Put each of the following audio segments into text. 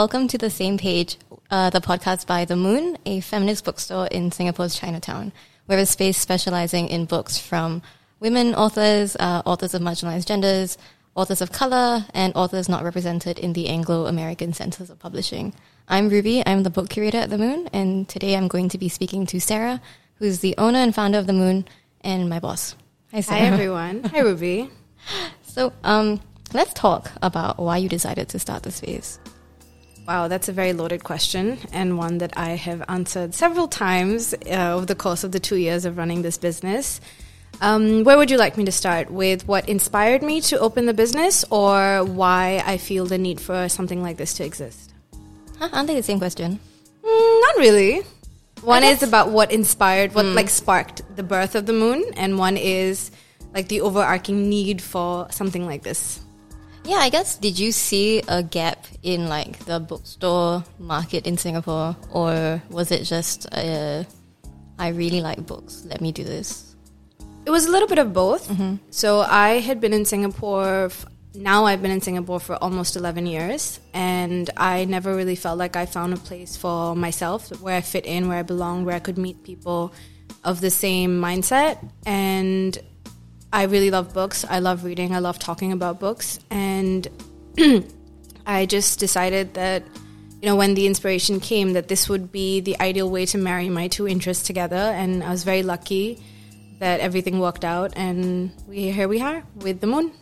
welcome to the same page, uh, the podcast by The Moon, a feminist bookstore in Singapore's Chinatown. We're a space specializing in books from women authors, uh, authors of marginalized genders, authors of color, and authors not represented in the Anglo-American centers of publishing. I'm Ruby. I'm the book curator at The Moon, and today I'm going to be speaking to Sarah, who's the owner and founder of The Moon, and my boss. Hi, Sarah. Hi, everyone. Hi, Ruby. So, um, let's talk about why you decided to start the space. Wow, that's a very loaded question and one that I have answered several times uh, over the course of the two years of running this business. Um, where would you like me to start? With what inspired me to open the business or why I feel the need for something like this to exist? Huh, aren't they the same question? Mm, not really. One is about what inspired, what mm. like sparked the birth of the moon, and one is like the overarching need for something like this. Yeah, I guess did you see a gap in like the bookstore market in Singapore or was it just uh, I really like books, let me do this? It was a little bit of both. Mm-hmm. So I had been in Singapore f- now I've been in Singapore for almost 11 years and I never really felt like I found a place for myself where I fit in, where I belong, where I could meet people of the same mindset and I really love books. I love reading. I love talking about books. And I just decided that, you know, when the inspiration came, that this would be the ideal way to marry my two interests together. And I was very lucky that everything worked out. And we, here we are with the moon.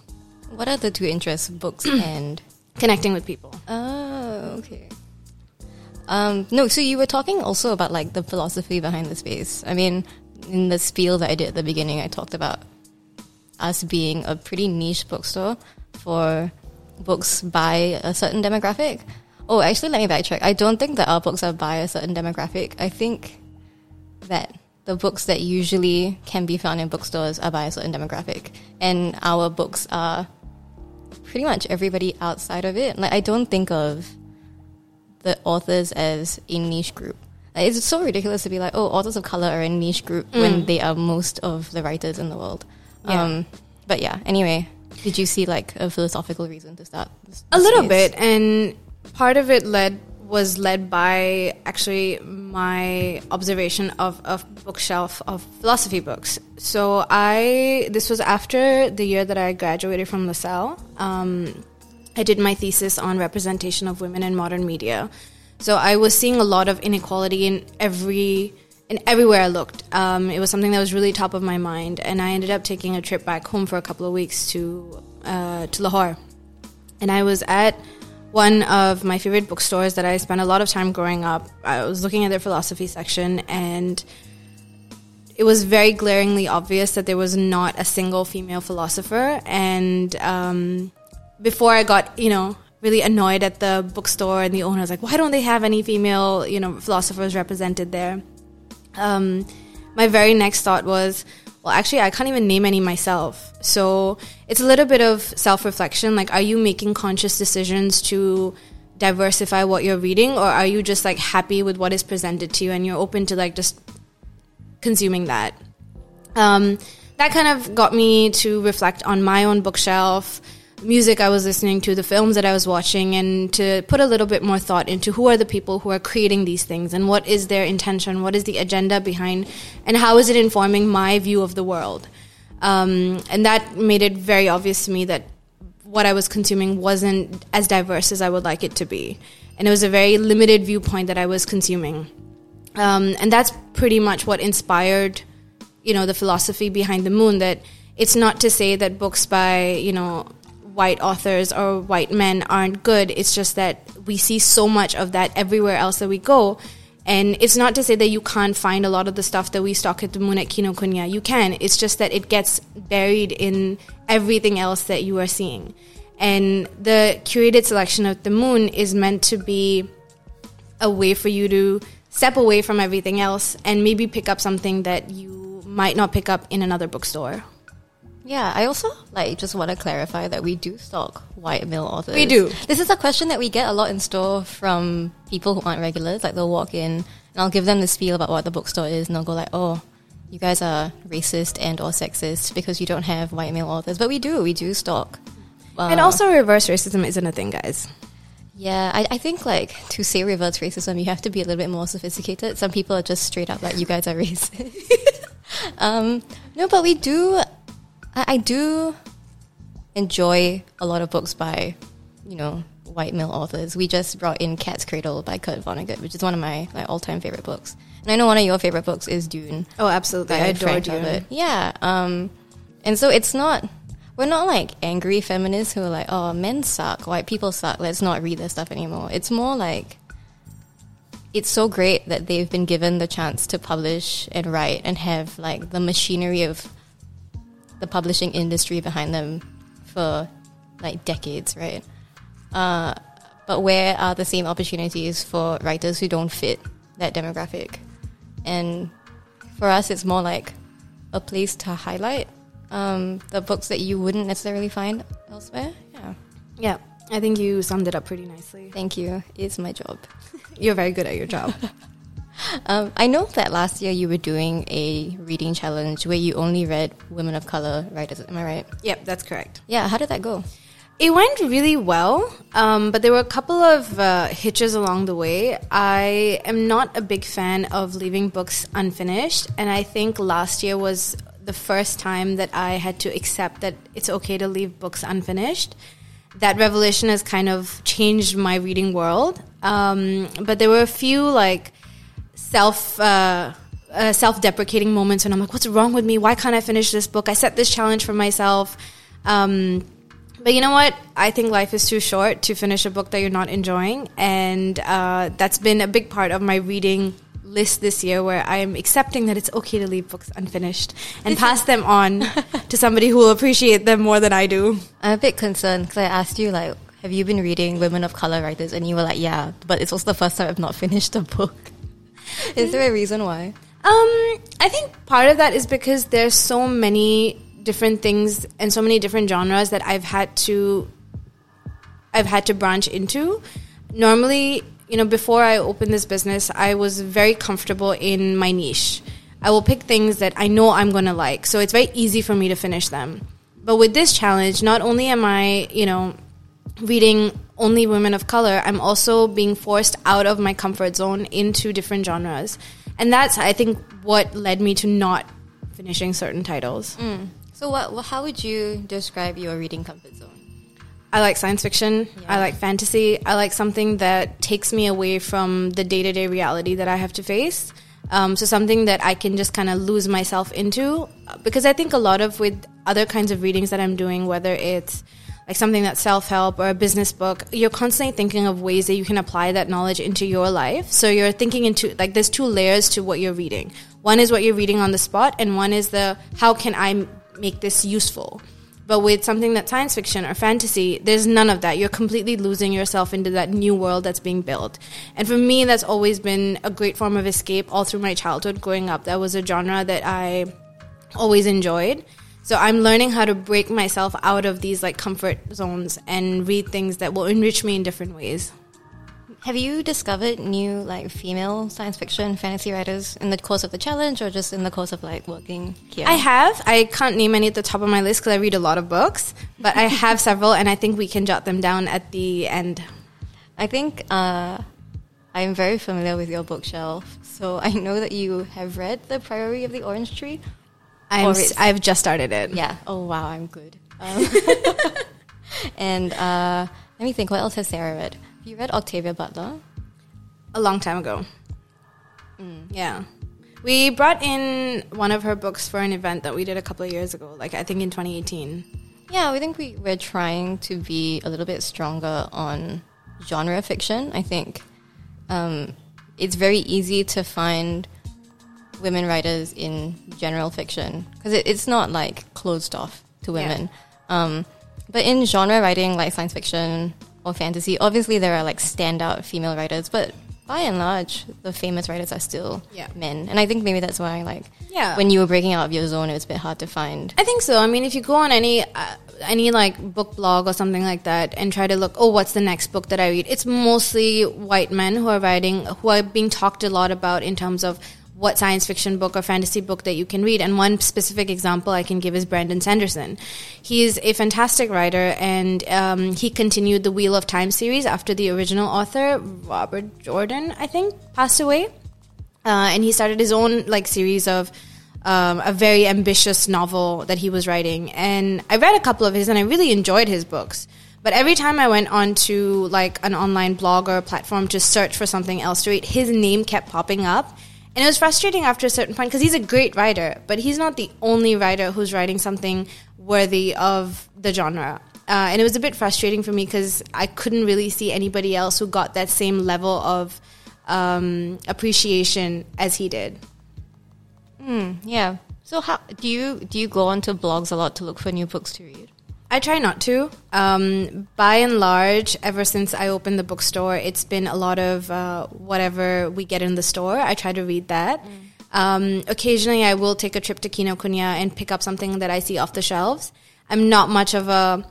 What are the two interests, books and connecting with people? Oh, okay. Um, no, so you were talking also about like the philosophy behind the space. I mean, in the spiel that I did at the beginning, I talked about us being a pretty niche bookstore for books by a certain demographic. Oh, actually, let me backtrack. I don't think that our books are by a certain demographic. I think that the books that usually can be found in bookstores are by a certain demographic, and our books are pretty much everybody outside of it. Like, I don't think of the authors as a niche group. it's so ridiculous to be like, oh, authors of color are a niche group mm. when they are most of the writers in the world. Yeah. Um, but yeah, anyway, did you see like a philosophical reason to start? This, this a little bit, and part of it led was led by actually my observation of a bookshelf of philosophy books. So I this was after the year that I graduated from LaSalle. Um, I did my thesis on representation of women in modern media. So I was seeing a lot of inequality in every and everywhere I looked. Um, it was something that was really top of my mind, and I ended up taking a trip back home for a couple of weeks to uh, to Lahore, and I was at one of my favorite bookstores that I spent a lot of time growing up. I was looking at their philosophy section, and it was very glaringly obvious that there was not a single female philosopher. And um, before I got, you know, really annoyed at the bookstore and the owner was like, why don't they have any female, you know, philosophers represented there? Um, my very next thought was, well, actually, I can't even name any myself. So it's a little bit of self reflection. Like, are you making conscious decisions to diversify what you're reading, or are you just like happy with what is presented to you and you're open to like just consuming that? Um, that kind of got me to reflect on my own bookshelf music I was listening to, the films that I was watching, and to put a little bit more thought into who are the people who are creating these things and what is their intention, what is the agenda behind, and how is it informing my view of the world. Um, and that made it very obvious to me that what I was consuming wasn't as diverse as I would like it to be. And it was a very limited viewpoint that I was consuming. Um, and that's pretty much what inspired, you know, the philosophy behind the moon that it's not to say that books by, you know, white authors or white men aren't good. It's just that we see so much of that everywhere else that we go. And it's not to say that you can't find a lot of the stuff that we stock at the Moon at Kinokuniya. You can. It's just that it gets buried in everything else that you are seeing. And the curated selection of the Moon is meant to be a way for you to step away from everything else and maybe pick up something that you might not pick up in another bookstore. Yeah, I also like just want to clarify that we do stock white male authors. We do. This is a question that we get a lot in store from people who aren't regulars. Like they'll walk in and I'll give them this spiel about what the bookstore is, and they'll go like, "Oh, you guys are racist and or sexist because you don't have white male authors." But we do. We do stock. Uh, and also, reverse racism isn't a thing, guys. Yeah, I, I think like to say reverse racism, you have to be a little bit more sophisticated. Some people are just straight up like, you guys are racist. um, no, but we do, I, I do enjoy a lot of books by, you know, white male authors. We just brought in Cat's Cradle by Kurt Vonnegut, which is one of my like, all time favorite books. And I know one of your favorite books is Dune. Oh, absolutely. I adore Frank Dune. Herbert. Yeah. Um, and so it's not, we're not like angry feminists who are like, oh, men suck, white people suck, let's not read their stuff anymore. It's more like, it's so great that they've been given the chance to publish and write and have like the machinery of the publishing industry behind them for like decades, right? Uh, but where are the same opportunities for writers who don't fit that demographic? And for us, it's more like a place to highlight um, the books that you wouldn't necessarily find elsewhere. Yeah. Yeah, I think you summed it up pretty nicely. Thank you. It's my job. You're very good at your job. Um, I know that last year you were doing a reading challenge where you only read women of color writers. Am I right? yep, that's correct. Yeah. How did that go? It went really well, um, but there were a couple of uh, hitches along the way. I am not a big fan of leaving books unfinished, and I think last year was the first time that I had to accept that it's okay to leave books unfinished. That revelation has kind of changed my reading world. Um, but there were a few like self uh, uh, self deprecating moments when I'm like, what's wrong with me? Why can't I finish this book? I set this challenge for myself. Um, but you know what? I think life is too short to finish a book that you're not enjoying. And uh, that's been a big part of my reading list this year where I am accepting that it's okay to leave books unfinished and pass them on to somebody who will appreciate them more than I do. I'm a bit concerned because I asked you like, have you been reading women of color writers? And you were like, yeah, but it's also the first time I've not finished a book. Is there a reason why? Um, I think part of that is because there's so many different things and so many different genres that I've had to I've had to branch into. Normally, you know, before I opened this business, I was very comfortable in my niche. I will pick things that I know I'm going to like. So it's very easy for me to finish them. But with this challenge, not only am I, you know, reading only women of color, I'm also being forced out of my comfort zone into different genres. And that's, I think, what led me to not finishing certain titles. So, what? How would you describe your reading comfort zone? I like science fiction. Yeah. I like fantasy. I like something that takes me away from the day to day reality that I have to face. Um, so something that I can just kind of lose myself into, because I think a lot of with other kinds of readings that I'm doing, whether it's like something that's self help or a business book, you're constantly thinking of ways that you can apply that knowledge into your life. So you're thinking into like there's two layers to what you're reading. One is what you're reading on the spot, and one is the how can I make this useful. But with something that's science fiction or fantasy, there's none of that. You're completely losing yourself into that new world that's being built. And for me, that's always been a great form of escape all through my childhood growing up. That was a genre that I always enjoyed. So I'm learning how to break myself out of these like comfort zones and read things that will enrich me in different ways. Have you discovered new like female science fiction fantasy writers in the course of the challenge, or just in the course of like working here? I have. I can't name any at the top of my list because I read a lot of books, but I have several, and I think we can jot them down at the end. I think uh, I'm very familiar with your bookshelf, so I know that you have read The Priory of the Orange Tree. I'm, Or s- it's- I've just started it. Yeah. Oh wow, I'm good. Um, and uh, let me think. What else has Sarah read? Have you read Octavia Butler? a long time ago. Yeah. We brought in one of her books for an event that we did a couple of years ago, like I think in 2018. Yeah, we think we, we're trying to be a little bit stronger on genre fiction. I think um, it's very easy to find women writers in general fiction because it, it's not like closed off to Yeah. women. Um, but in genre writing, like science fiction or fantasy, obviously there are like standout female writers, but by and large, the famous writers are still Yeah. men. And I think maybe that's why, like, Yeah. when you were breaking out of your zone, it was a bit hard to find. I think so. I mean, if you go on any uh, any like book blog or something like that and try to look, oh, what's the next book that I read? It's mostly white men who are writing, who are being talked a lot about in terms of what science fiction book or fantasy book that you can read. And one specific example I can give is Brandon Sanderson. He is a fantastic writer, and um, he continued the Wheel of Time series after the original author, Robert Jordan, I think, passed away. Uh, and he started his own like series of um, a very ambitious novel that he was writing. And I read a couple of his, and I really enjoyed his books. But every time I went onto like an online blog or platform to search for something else to read, his name kept popping up. And it was frustrating after a certain point because he's a great writer, but he's not the only writer who's writing something worthy of the genre. Uh, and it was a bit frustrating for me because I couldn't really see anybody else who got that same level of um, appreciation as he did. Mm, yeah. So how do you do you go onto blogs a lot to look for new books to read? I try not to. Um, by and large, ever since I opened the bookstore, it's been a lot of uh, whatever we get in the store. I try to read that. Mm. Um, occasionally, I will take a trip to Kinokuniya and pick up something that I see off the shelves. I'm not much of a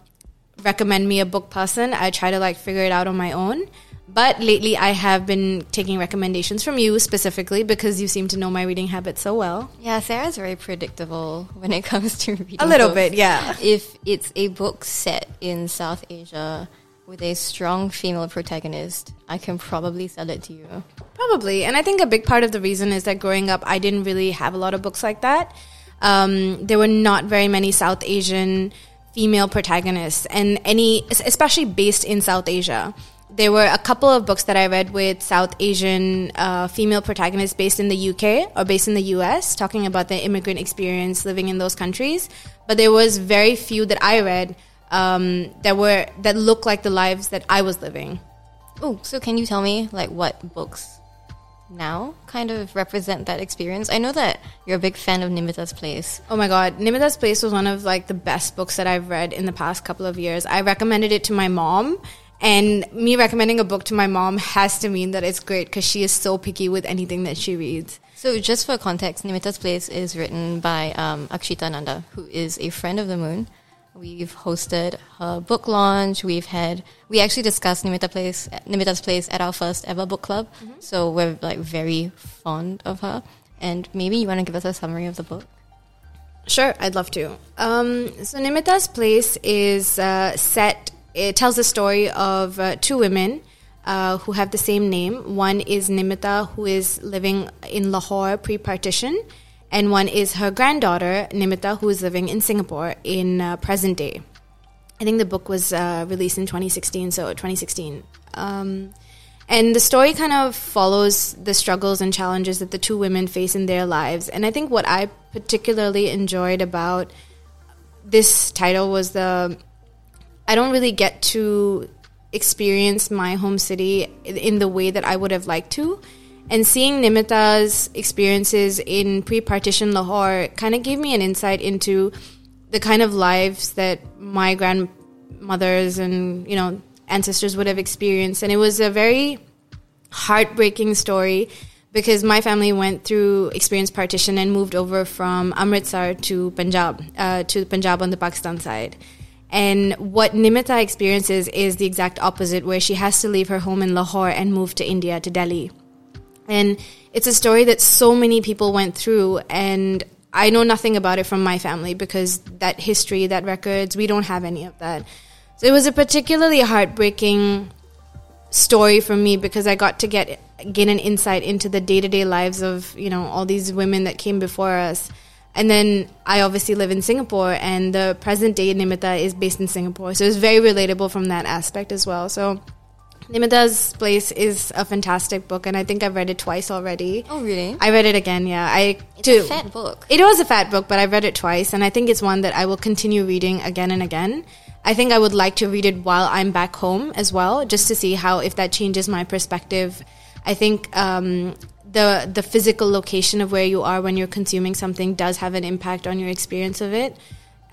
recommend me a book person. I try to like figure it out on my own. But lately, I have been taking recommendations from you specifically because you seem to know my reading habits so well. Yeah, Sarah's very predictable when it comes to reading. A little books. bit, yeah. If it's a book set in South Asia with a strong female protagonist, I can probably sell it to you. Probably. And I think a big part of the reason is that growing up, I didn't really have a lot of books like that. Um, there were not very many South Asian female protagonists, and any, especially based in South Asia there were a couple of books that I read with South Asian uh, female protagonists based in the UK or based in the US, talking about the immigrant experience living in those countries. But there was very few that I read um, that were that looked like the lives that I was living. Oh, so can you tell me like what books now kind of represent that experience? I know that you're a big fan of Nimita's Place. Oh my god, Nimita's Place was one of like the best books that I've read in the past couple of years. I recommended it to my mom and me recommending a book to my mom has to mean that it's great because she is so picky with anything that she reads. So, just for context, Nimita's Place is written by um, Akshita Nanda, who is a friend of the moon. We've hosted her book launch. We've had we actually discussed Nimita Place, Nimita's Place at our first ever book club. Mm-hmm. So we're like very fond of her. And maybe you want to give us a summary of the book. Sure, I'd love to. Um, so Nimita's Place is uh, set it tells the story of uh, two women uh, who have the same name. One is Nimita, who is living in Lahore pre partition, and one is her granddaughter, Nimita, who is living in Singapore in uh, present day. I think the book was uh, released in 2016, so 2016. Um, and the story kind of follows the struggles and challenges that the two women face in their lives. And I think what I particularly enjoyed about this title was the I don't really get to experience my home city in the way that I would have liked to. And seeing Nimita's experiences in pre partition Lahore kind of gave me an insight into the kind of lives that my grandmothers and, you know, ancestors would have experienced. And it was a very heartbreaking story because my family went through experienced partition and moved over from Amritsar to Punjab, uh, to Punjab on the Pakistan side. And what Nimita experiences is the exact opposite, where she has to leave her home in Lahore and move to India, to Delhi. And it's a story that so many people went through, and I know nothing about it from my family because that history, that records, we don't have any of that. So it was a particularly heartbreaking story for me because I got to get gain an insight into the day to day lives of you know all these women that came before us and then I obviously live in Singapore, and the present day Nimita is based in Singapore. So it's very relatable from that aspect as well. So Nimita's Place is a fantastic book, and I think I've read it twice already. Oh, really? I read it again, yeah. I It's a fat book. It was a fat book, but I've read it twice, and I think it's one that I will continue reading again and again. I think I would like to read it while I'm back home as well, just to see how if that changes my perspective. I think um, the the physical location of where you are when you're consuming something does have an impact on your experience of it.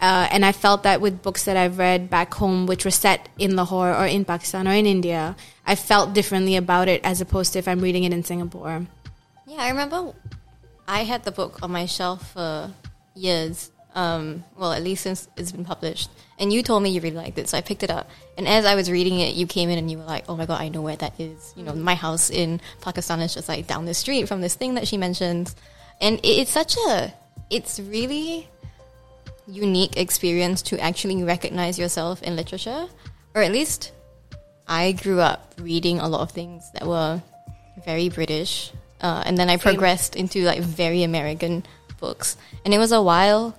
Uh, and I felt that with books that I've read back home, which were set in Lahore or in Pakistan or in India, I felt differently about it as opposed to if I'm reading it in Singapore. Yeah, I remember I had the book on my shelf for years Um, well, at least since it's been published. And you told me you really liked it, so I picked it up. And as I was reading it, you came in and you were like, "Oh my god, I know where that is." You know, my house in Pakistan is just like down the street from this thing that she mentions, and it, it's such a, it's really unique experience to actually recognize yourself in literature, or at least I grew up reading a lot of things that were very British, uh, and then I progressed into like very American books, and it was a while.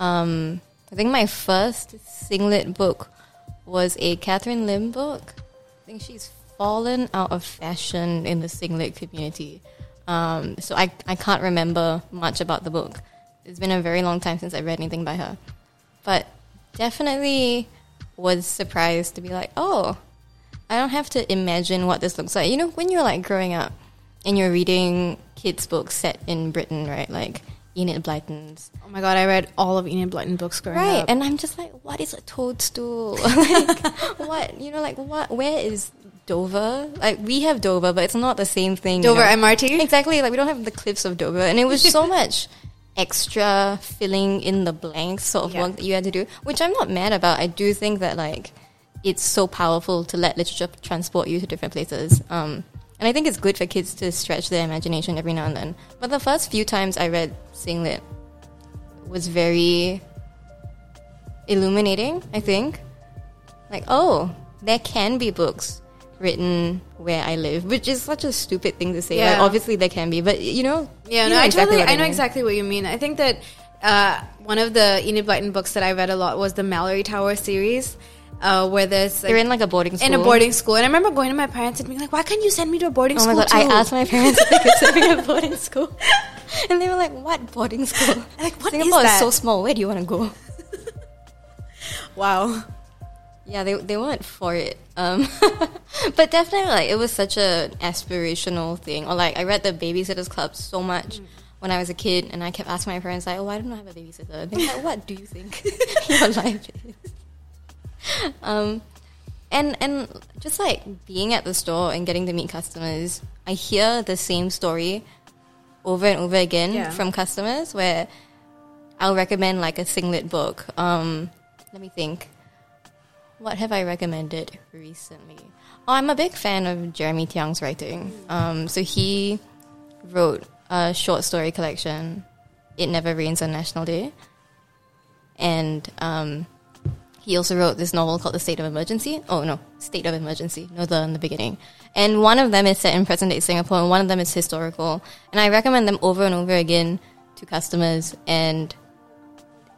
Um, I think my first SingLit book was a Catherine Lim book. I think she's fallen out of fashion in the SingLit community. Um, so I, I can't remember much about the book. It's been a very long time since I read anything by her. But definitely was surprised to be like, oh, I don't have to imagine what this looks like. You know, when you're like growing up and you're reading kids' books set in Britain, right? Like Enid Blyton's. Oh my god, I read all of Enid Blyton books growing Right. up. And I'm just like, what is a toadstool? like, what? You know, like, what? Where is Dover? Like, we have Dover, but it's not the same thing. you Dover know? MRT? Exactly. Like, we don't have the cliffs of Dover. And it was so much extra filling in the blanks sort of Yeah. work that you had to do, which I'm not mad about. I do think that, like, it's so powerful to let literature transport you to different places. Um, and I think it's good for kids to stretch their imagination every now and then. But the first few times I read SingLit was very illuminating, I think. Like, oh, there can be books written where I live, which is such a stupid thing to say. Like, Yeah. obviously there can be, but you know, Yeah, you no, know I exactly totally, what I know mean. exactly what you mean. I think that uh, one of the Enid Blyton books that I read a lot was the Malory Tower series, uh, where there's like, They're in like a boarding school. in a boarding school, and I remember going to my parents and being like, "Why can't you send me to a boarding Oh school?" my god! too? I asked my parents if they could send me to boarding school, and they were like, "What boarding school? Like, what is Singapore that? so small. Where do you want to go?" wow. Yeah, they they weren't for it. Um, but definitely, like it was such an aspirational thing. Or like I read the Babysitters Club so much when I was a kid, and I kept asking my parents like, "Oh, why don't I have a babysitter?" They're like, "What do you think your life is?" Um, and and just like being at the store and getting to meet customers, I hear the same story over and over again Yeah. from customers where I'll recommend like a SingLit book. Um, let me think. What have I recommended recently? Oh, I'm a big fan of Jeremy Tiang's writing. Um, so he wrote a short story collection, It Never Rains on National Day. And um, he also wrote this novel called The State of Emergency. Oh, no, State of Emergency. No, the in the beginning. And one of them is set in present day Singapore, and one of them is historical. And I recommend them over and over again to customers. And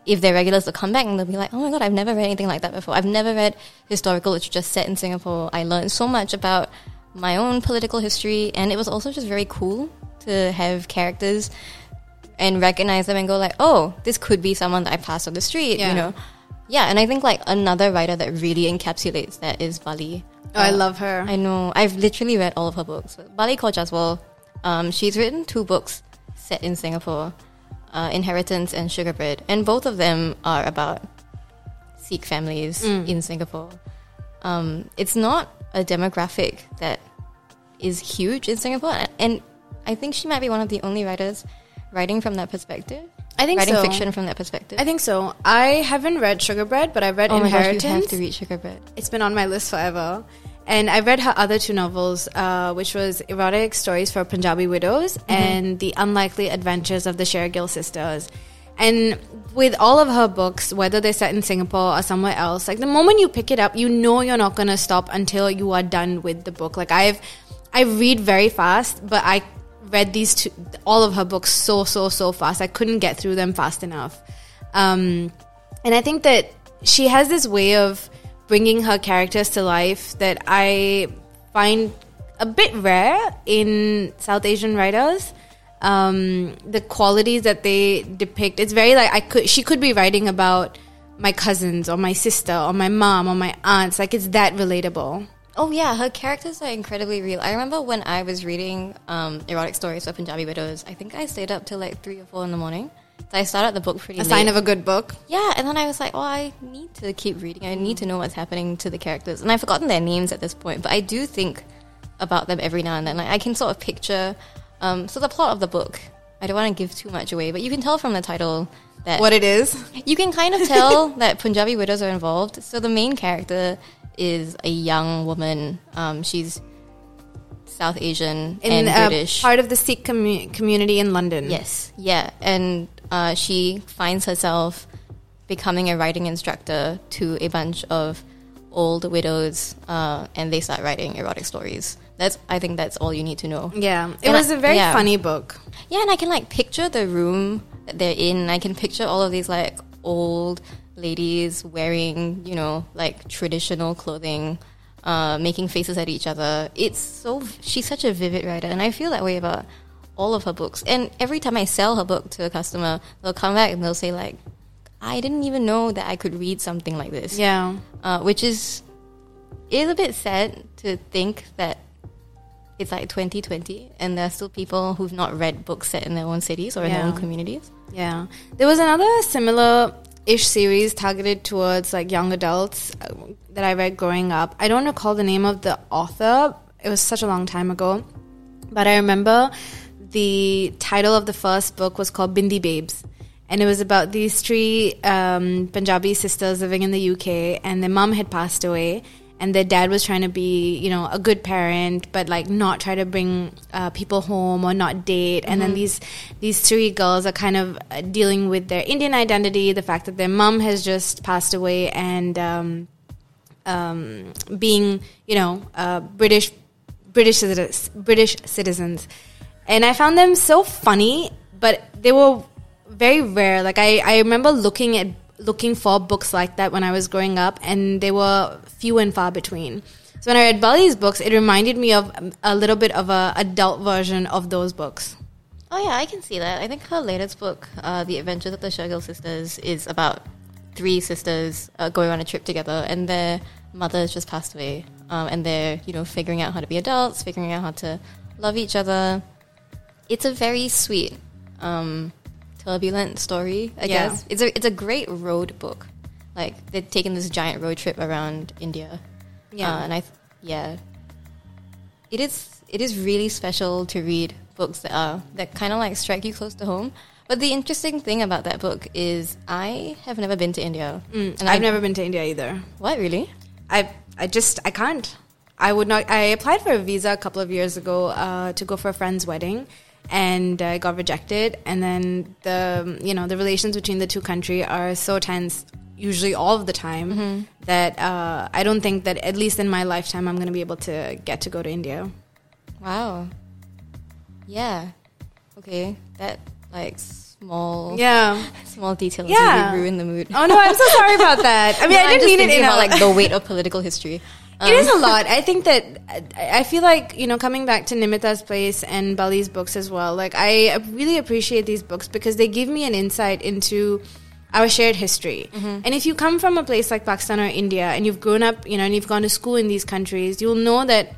if they're regulars, they'll come back and they'll be like, "Oh my god, I've never read anything like that before. I've never read historical literature set in Singapore. I learned so much about my own political history, and it was also just very cool to have characters and recognize them and go like, oh, this could be someone that I passed on the street, Yeah. you know? Yeah, and I think like another writer that really encapsulates that is Balli. Oh, I Uh, love her. I know. I've literally read all of her books. Balli Kaur Jaswal, um, she's written two books set in Singapore, uh, Inheritance and Sugar Bread, and both of them are about Sikh families in Singapore. Um, it's not a demographic that is huge in Singapore, and I think she might be one of the only writers writing from that perspective. I think writing so. fiction from that perspective. I think so. I haven't read Sugar Bread, but I've read oh my gosh, Inheritance. you have to read Sugar Bread. It's been on my list forever. And I read her other two novels, uh, which was Erotic Stories for Punjabi Widows and The Unlikely Adventures of the Shergill Sisters. And with all of her books, whether they're set in Singapore or somewhere else, like the moment you pick it up, you know you're not going to stop until you are done with the book. Like I've, I read very fast, but I read these two, all of her books so, so, so fast. I couldn't get through them fast enough. Um, and I think that she has this way of bringing her characters to life that I find a bit rare in South Asian writers. Um, the qualities that they depict, it's very like I could, she could be writing about my cousins or my sister or my mom or my aunts. Like it's that relatable. Oh yeah, her characters are incredibly real. I remember when I was reading um, erotic stories for Punjabi widows. I think I stayed up till like three or four in the morning. So I started the book pretty late. A late. sign of a good book. yeah, and then I was like, oh, I need to keep reading. I need to know what's happening to the characters, and I've forgotten their names at this point. But I do think about them every now and then. Like I can sort of picture. Um, so the plot of the book I don't want to give too much away, but you can tell from the title that What it is? you can kind of tell that Punjabi widows are involved. So the main character is a young woman. Um, she's South Asian In and uh, British. part of the Sikh commu- community in London. Yes, yeah, and uh, she finds herself becoming a writing instructor to a bunch of old widows, uh, and they start writing erotic stories. That's I think that's all you need to know. Yeah. It And was I- a very yeah. funny book. Yeah, and I can like picture the room that they're in. I can picture all of these like old ladies wearing, you know, like traditional clothing, uh, making faces at each other. It's so she's such a vivid writer, and I feel that way about all of her books. And every time I sell her book to a customer, they'll come back and they'll say like, "I didn't even know that I could read something like this." Yeah. uh, which is is a bit sad to think that it's like 2020 and there are still people who've not read books set in their own cities or in their own communities. Yeah. There was another similar ish series targeted towards like young adults uh, that I read growing up. I don't recall the name of the author. It was such a long time ago. But I remember the title of the first book was called Bindi Babes. And it was about these three um, Punjabi sisters living in the UK, and their mum had passed away, and their dad was trying to be, you know, a good parent, but like not try to bring uh, people home or not date. And then these these three girls are kind of uh, dealing with their Indian identity, the fact that their mum has just passed away, and um, um, being, you know, uh, British British citizens, British citizens, and I found them so funny, but they were very rare. Like I, I remember looking at looking for books like that when I was growing up, and they were few and far between. So when I read Balli's books, it reminded me of a little bit of a adult version of those books. Oh yeah, I can see that. I think her latest book, uh, The Adventures of the Shergill Sisters, is about three sisters uh, going on a trip together, and their mother has just passed away, um, and they're you know figuring out how to be adults, figuring out how to love each other. It's a very sweet, um, turbulent story. I Yeah. guess it's a it's a great road book. Like they're taking this giant road trip around India. Yeah. Uh, and I, yeah, it is. It is really special to read books that are that kind of like strike you close to home. But the interesting thing about that book is I have never been to India, Mm, and I've I never been to India either. What really? I I just I can't. I would not. I applied for a visa a couple of years ago uh, to go for a friend's wedding, and I got rejected. And then the you know the relations between the two countries are so tense, usually all of the time, that uh, I don't think that at least in my lifetime I'm going to be able to get to go to India. Wow. Yeah. Okay. That like small Yeah. small details Yeah. really ruin the mood. Oh no, I'm so sorry about that. I mean, No, I didn't just mean it in about like the weight of political history. Um, It is a lot. I think that I I feel like you know coming back to Nimita's place and Balli's books as well. Like I really appreciate these books because they give me an insight into our shared history. And if you come from a place like Pakistan or India and you've grown up, you know, and you've gone to school in these countries, you'll know that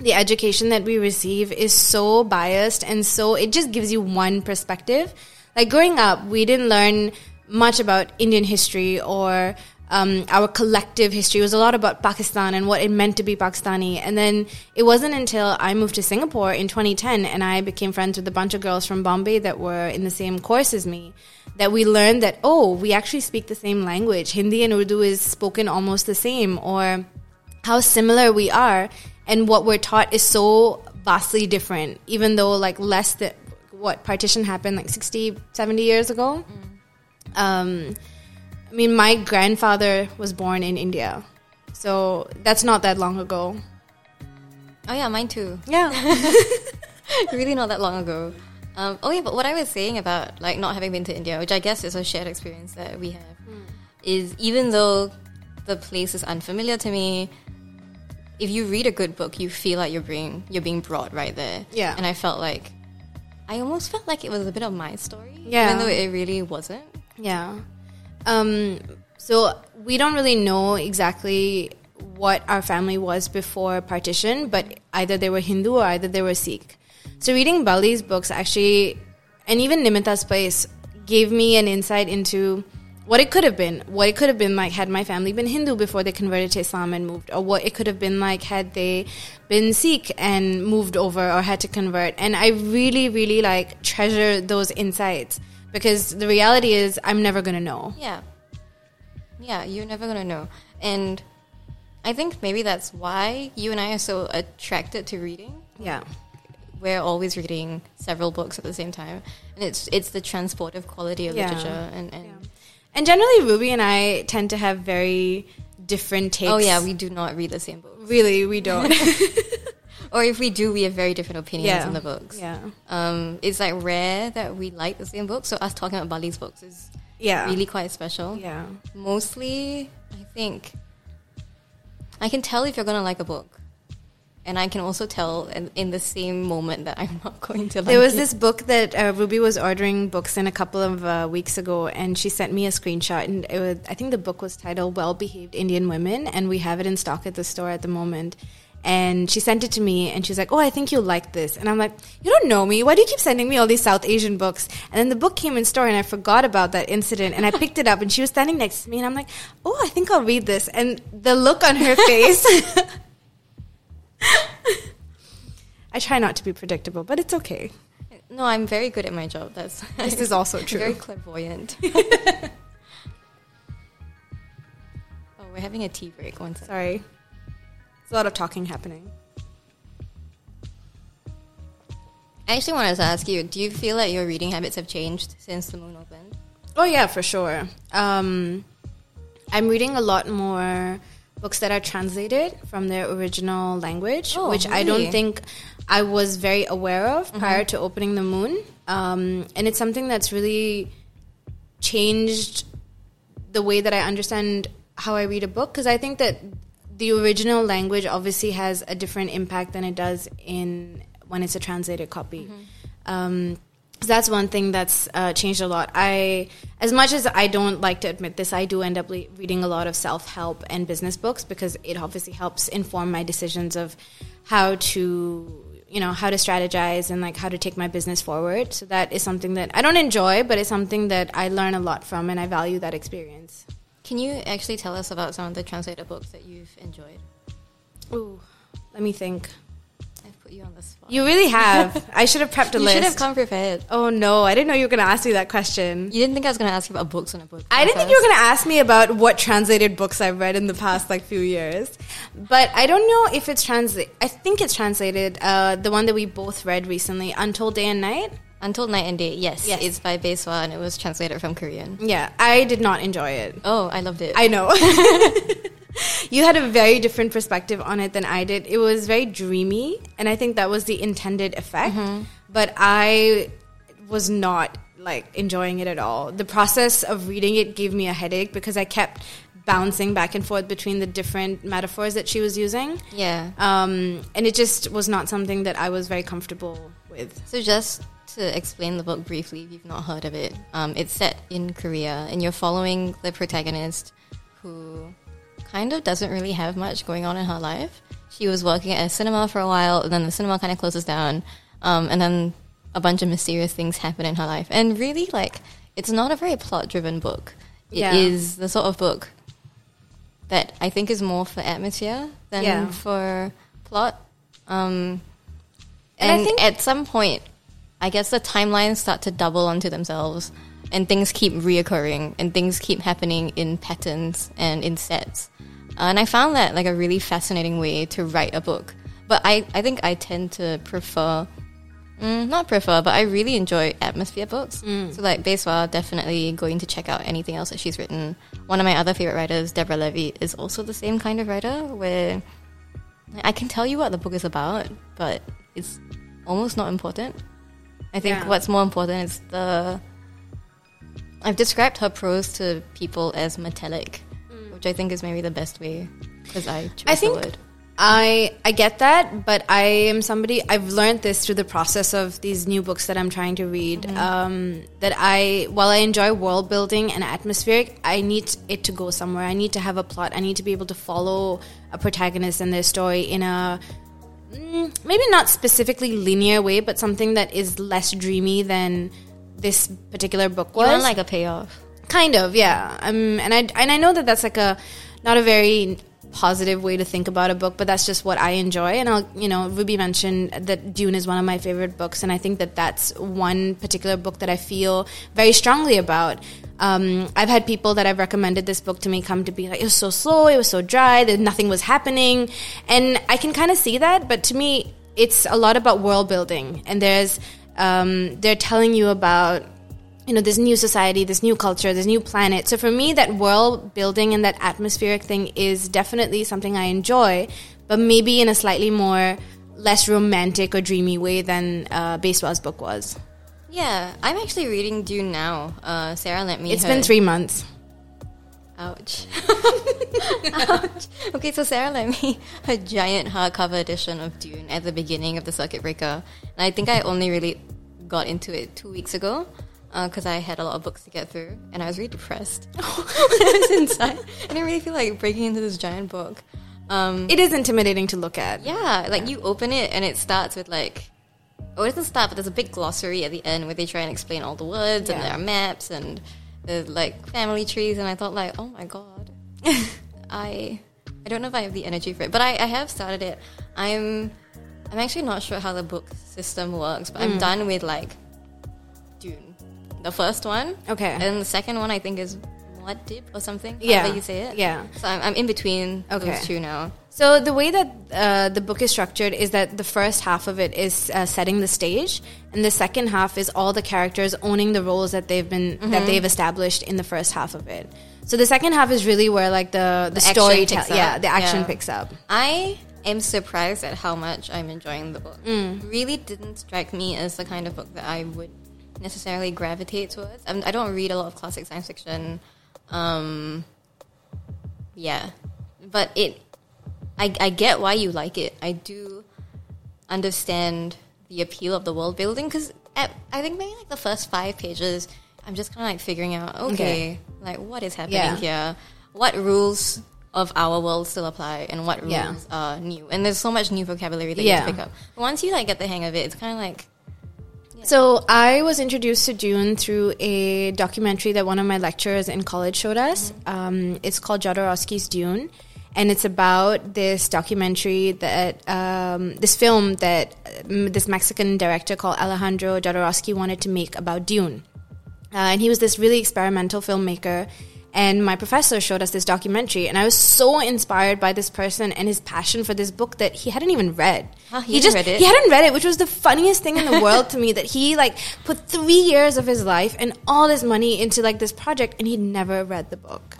the education that we receive is so biased and so it just gives you one perspective. Like growing up, we didn't learn much about Indian history or um, our collective history. It was a lot about Pakistan and what it meant to be Pakistani. And then it wasn't until I moved to Singapore in 2010 and I became friends with a bunch of girls from Bombay that were in the same course as me that we learned that, oh, we actually speak the same language. Hindi and Urdu is spoken almost the same or how similar we are and what we're taught is so vastly different even though like less than what partition happened like 60 70 years ago um, i mean my grandfather was born in india so that's not that long ago Oh yeah, mine too. yeah really not that long ago. Um, oh yeah, but what I was saying about like not having been to India, which I guess is a shared experience that we have, is even though the place is unfamiliar to me, if you read a good book, you feel like you're being you're being brought right there. Yeah. and I felt like I almost felt like it was a bit of my story, Yeah. even though it really wasn't. Yeah. Um, so we don't really know exactly what our family was before partition, but either they were Hindu or either they were Sikh. So reading Balli's books actually, and even Nimita's place, gave me an insight into what it could have been. What it could have been like had my family been Hindu before they converted to Islam and moved, or what it could have been like had they been Sikh and moved over or had to convert. And I really, really like treasure those insights because the reality is I'm never gonna know. Yeah. Yeah, you're never gonna know. And I think maybe that's why you and I are so attracted to reading. Yeah. We're always reading several books at the same time. And it's it's the transportive quality of Yeah. literature and, and And generally, Ruby and I tend to have very different takes. Oh yeah, we do not read the same book. really we don't. Or if we do, we have very different opinions yeah, on the books. Yeah, Um, it's like rare that we like the same book. So us talking about Balli's books is yeah, really quite special. yeah. Mostly, I think I can tell if you're gonna like a book, and I can also tell in, in the same moment that I'm not going to. like There was it. this book that uh, Ruby was ordering books in a couple of uh, weeks ago, and she sent me a screenshot. And it was, I think the book was titled "Well Behaved Indian Women," and we have it in stock at the store at the moment. And she sent it to me, and she's like, "Oh, I think you'll like this." And I'm like, "You don't know me. Why do you keep sending me all these South Asian books?" And then the book came in store, and I forgot about that incident. And I picked it up, and she was standing next to me, and I'm like, "Oh, I think I'll read this." And the look on her face. I try not to be predictable, but it's okay. no, I'm very good at my job. That's This is also true. Very clairvoyant. oh, we're having a tea break. One second. Sorry. There's a lot of talking happening. I actually wanted to ask you: Do you feel that your reading habits have changed since the moon opened? Oh yeah, for sure. Um, I'm reading a lot more books that are translated from their original language, Oh, which I don't think I was very aware of prior to opening the moon. Um, and it's something that's really changed the way that I understand how I read a book because I think that the original language obviously has a different impact than it does in when it's a translated copy. Um, so that's one thing that's uh, changed a lot. I, as much as I don't like to admit this, I do end up le- reading a lot of self help and business books because it obviously helps inform my decisions of how to, you know, how to strategize and like how to take my business forward. So that is something that I don't enjoy, but it's something that I learn a lot from, and I value that experience. Can you actually tell us about some of the translated books that you've enjoyed? Ooh, let me think. I've put you on the spot. You really have. I should have prepped a You list. should have come prepared. oh no, I didn't know you were going to ask me that question. You didn't think I was going to ask you about books on a book. I didn't think you were going to ask me about what translated books I've read in the past like few years, but I don't know if it's translated. I think it's translated. Uh, the one that we both read recently, Untold Day and Night. Untold Night and Day. Yes, Yes. it's by Bae Suah and it was translated from Korean. Yeah, I did not enjoy it. Oh, I loved it. I know. you had a very different perspective on it than I did. It was very dreamy, and I think that was the intended effect. But I was not like enjoying it at all. The process of reading it gave me a headache because I kept bouncing back and forth between the different metaphors that she was using. yeah. Um, and it just was not something that I was very comfortable with. So just to explain the book briefly, if you've not heard of it, um, it's set in Korea, and you're following the protagonist who kind of doesn't really have much going on in her life. She was working at a cinema for a while, and then the cinema kind of closes down, um, and then a bunch of mysterious things happen in her life. And really, like, it's not a very plot-driven book. It is Yeah. the sort of book that I think is more for atmosphere than Yeah. for plot. Um, And I think- at some point, I guess the timelines start to double onto themselves, and things keep reoccurring, and things keep happening in patterns and in sets. Uh, and I found that like a really fascinating way to write a book. But I, I think I tend to prefer, mm, not prefer, but I really enjoy atmosphere books. So like Bae Suah, definitely going to check out anything else that she's written. One of my other favorite writers, Deborah Levy, is also the same kind of writer where I can tell you what the book is about, but it's almost not important. I think Yeah. what's more important is the. I've described her prose to people as metallic, which I think is maybe the best way because I chose I think the word. I I get that, but I am somebody I've learned this through the process of these new books that I'm trying to read. Um, that I while I enjoy world building and atmospheric, I need it to go somewhere. I need to have a plot. I need to be able to follow a protagonist and their story in a mm, maybe not specifically linear way, but something that is less dreamy than this particular book You want was. like a payoff. Kind of, yeah. Um, and I and I know that that's like a not a very positive way to think about a book, but that's just what I enjoy. And I'll, you know, Ruby mentioned that Dune is one of my favorite books, and I think that that's one particular book that I feel very strongly about. Um, I've had people that I've recommended this book to me come to be like, it was so slow, it was so dry, that nothing was happening, and I can kind of see that. But to me, it's a lot about world building, and there's um, they're telling you about you know this new society this new culture this new planet. So for me that world building and that atmospheric thing is definitely something i enjoy but maybe in a slightly more less romantic or dreamy way than uh, book was Yeah, I'm actually reading Dune now. Uh, Sarah lent me. It's her- been three months Ouch. Ouch. Okay, so Sarah lent me a giant hardcover edition of Dune at the beginning of the Circuit Breaker. And I think I only really got into it two weeks ago because I had a lot of books to get through and I was really depressed when I was inside. I didn't really feel like breaking into this giant book. Um, it is intimidating to look at yeah, like you open it and it starts with like, oh, it doesn't start, but there's a big glossary at the end where they try and explain all the words and there are maps and the like family trees, and I thought like, oh my god, I I don't know if I have the energy for it, but I, I have started it. I'm I'm actually not sure how the book system works, but Mm. I'm done with like Dune, the first one, Okay. and the second one I think is what dip or something. Yeah. you say it. Yeah. So I'm, I'm in between Okay. those two now. So the way that uh, the book is structured is that the first half of it is uh, setting the stage, and the second half is all the characters owning the roles that they've been Mm-hmm. that they've established in the first half of it. So the second half is really where like the the, The story, picks yeah, the action Yeah. picks up. I am surprised at how much I'm enjoying the book. Mm. Really didn't strike me as the kind of book that I would necessarily gravitate towards. I'm, I don't read a lot of classic science fiction. Um, yeah, but it, I, I get why you like it. I do understand the appeal of the world building because I think maybe like the first five pages, I'm just kind of like figuring out, okay, Okay. like what is happening Yeah. here? What rules of our world still apply and what rules Yeah. are new? And there's so much new vocabulary that you have to pick up. But once you like get the hang of it, it's kind of like So I was introduced to Dune through a documentary that one of my lecturers in college showed us. Um, it's called Jodorowsky's Dune, and it's about this documentary that um, this film that um, this Mexican director called Alejandro Jodorowsky wanted to make about Dune. Uh, and he was this really experimental filmmaker. And my professor showed us this documentary, and I was so inspired by this person and his passion for this book that he hadn't even read. Huh, he he just read it? he hadn't read it, which was the funniest thing in the world to me. That he like put three years of his life and all this money into like this project, and he'd never read the book.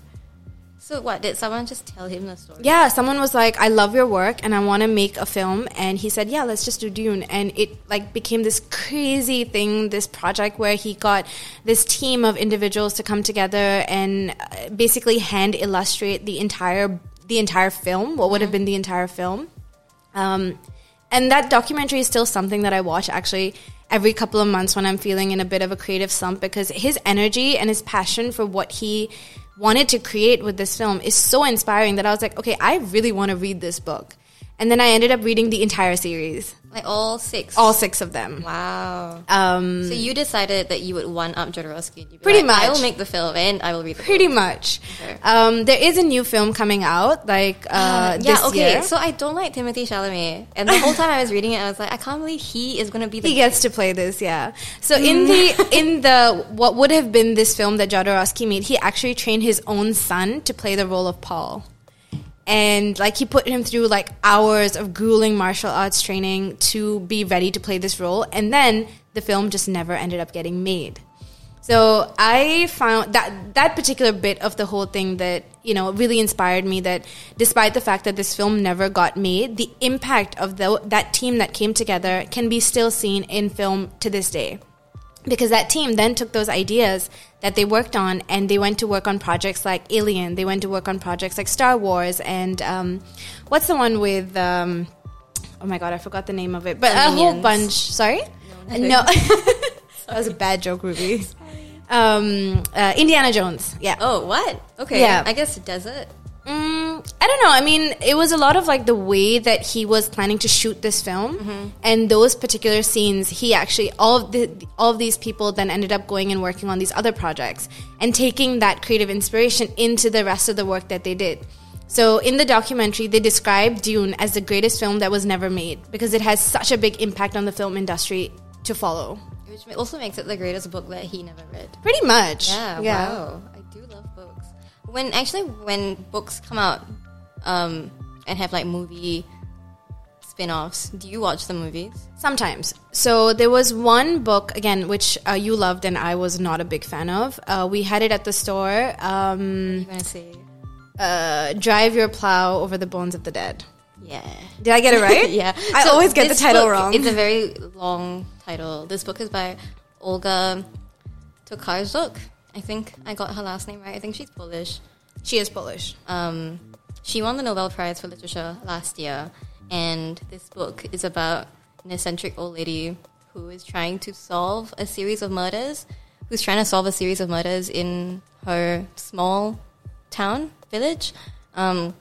So. What did someone just tell him the story? Yeah, someone was like, "I love your work, and I want to make a film," and he said, "Yeah, let's just do Dune," and it like became this crazy thing, this project where he got this team of individuals to come together and uh, basically hand illustrate the entire the entire film, what would have been the entire film. Um, and that documentary is still something that I watch actually every couple of months when I'm feeling in a bit of a creative slump because his energy and his passion for what he wanted to create with this film is so inspiring that I was like, okay, I really want to read this book. And then I ended up reading the entire series, Like all six. all six of them. Wow. Um, So you decided that you would one up Jodorowsky. Pretty like, I will make the film and I will read the pretty book. much. Um, there is a new film coming out, like uh, yeah, this okay. year. So I don't like Timothée Chalamet, and the whole time I was reading it, I was like, I can't believe he is going to be the he gets to play this yeah so in the in the what would have been this film that jodorowsky made he actually trained his own son to play the role of paul and like he put him through like hours of grueling martial arts training to be ready to play this role and then the film just never ended up getting made so I found that that particular bit of the whole thing that you know really inspired me. That despite the fact that this film never got made, the impact of the, that team that came together can be still seen in film to this day. Because that team then took those ideas that they worked on and they went to work on projects like Alien. They went to work on projects like Star Wars and um, what's the one with um, oh my god I forgot the name of it, but a whole bunch. Sorry, nothing. no, that was a bad joke, Ruby. Um, uh, Indiana Jones. Yeah. Oh, what? Okay. Yeah. I guess desert. Mm, I don't know. I mean, it was a lot of like the way that he was planning to shoot this film, and those particular scenes. He actually all of the all of these people then ended up going and working on these other projects and taking that creative inspiration into the rest of the work that they did. So in the documentary, they describe Dune as the greatest film that was never made because it has such a big impact on the film industry to follow. Which also makes it the greatest book that he never read. Pretty much. Yeah, wow. I do love books. When actually when books come out um, and have like movie spin-offs, do you watch the movies? Sometimes. So there was one book again, which uh, you loved and I was not a big fan of. Uh, we had it at the store. Um, You gonna say uh, Drive Your Plow Over the Bones of the Dead. yeah. Did I get it right? yeah. I always get the title book- wrong. It's a very long title. This book is by Olga Tokarczuk. I think I got her last name right. I think she's Polish. She is Polish. Um, she won the Nobel Prize for Literature last year, and this book is about an eccentric old lady who is trying to solve a series of murders. Who's trying to solve a series of murders in her small town village. Um,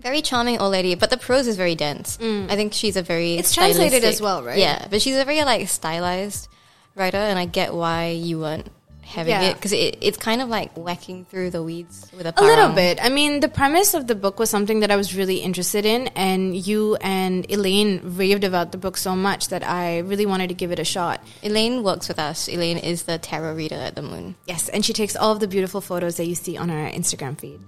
very charming old lady, but the prose is very dense. I think she's a very Mm. It's translated as well, right? Yeah, but she's a very like stylized writer, and I get why you weren't having Yeah. it because it, it's kind of like whacking through the weeds with a A little bit. I mean, the premise of the book was something that I was really interested in, and you and Elaine raved about the book so much that I really wanted to give it a shot. Elaine works with us. Elaine is the tarot reader at the Moon. Yes, and she takes all of the beautiful photos that you see on our Instagram feed.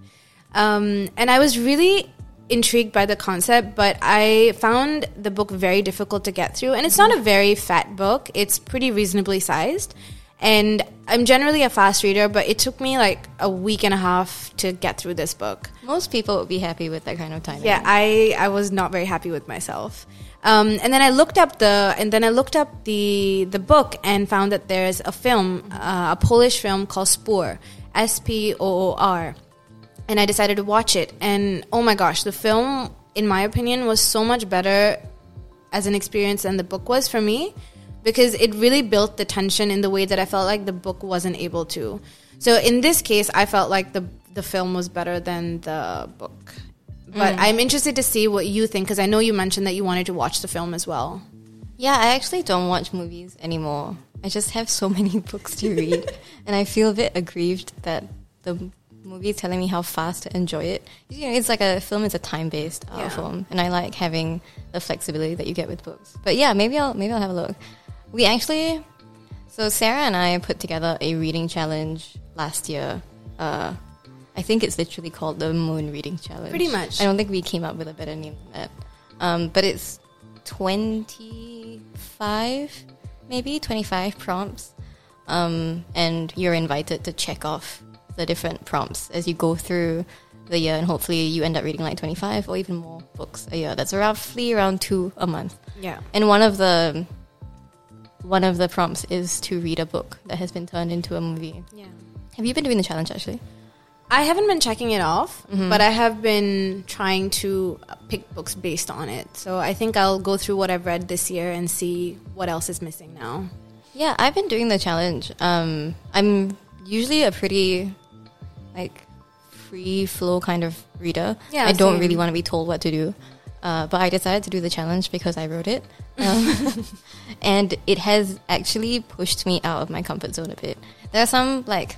Um, and I was really intrigued by the concept, but I found the book very difficult to get through. And it's not a very fat book, it's pretty reasonably sized. And I'm generally a fast reader, but it took me like a week and a half to get through this book. Most people would be happy with that kind of time. Yeah, I, I was not very happy with myself. Um, and then I looked up the and then I looked up the the book and found that there's a film, uh, a Polish film called Spoor, S P O O R, and I decided to watch it. And oh my gosh, the film, in my opinion, was so much better as an experience than the book was for me because it really built the tension in the way that I felt like the book wasn't able to. So in this case, I felt like the the film was better than the book. But mm. I'm interested to see what you think because I know you mentioned that you wanted to watch the film as well. Yeah, I actually don't watch movies anymore. I just have so many books to read, and I feel a bit aggrieved that the movie is telling me how fast to enjoy it. You know, it's like a film is a time based art uh, Yeah. form, and I like having the flexibility that you get with books. But yeah, maybe I'll maybe I'll have a look. We actually, so Sarah and I put together a reading challenge last year. Uh, I think it's literally called the Moon Reading Challenge. Pretty much. I don't think we came up with a better name than that. Um, but it's 25, maybe 25 prompts. Um, and you're invited to check off the different prompts as you go through the year. And hopefully you end up reading like 25 or even more books a year. That's roughly around two a month. Yeah. And one of the one of the prompts is to read a book that has been turned into a movie. Yeah. Have you been doing the challenge actually? I haven't been checking it off, but I have been trying to uh, pick books based on it. So I think I'll go through what I've read this year and see what else is missing now. Yeah, I've been doing the challenge. Um, I'm usually a pretty like free flow kind of reader. Yeah, I don't same. really want to be told what to do. Uh, but I decided to do the challenge because I wrote it. Um, and it has actually pushed me out of my comfort zone a bit. There are some like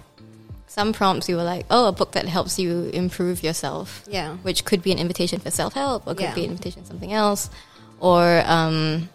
some prompts you were like, oh, a book that helps you improve yourself. Yeah. Which could be an invitation for self help or could Yeah. be an invitation for something else. Or um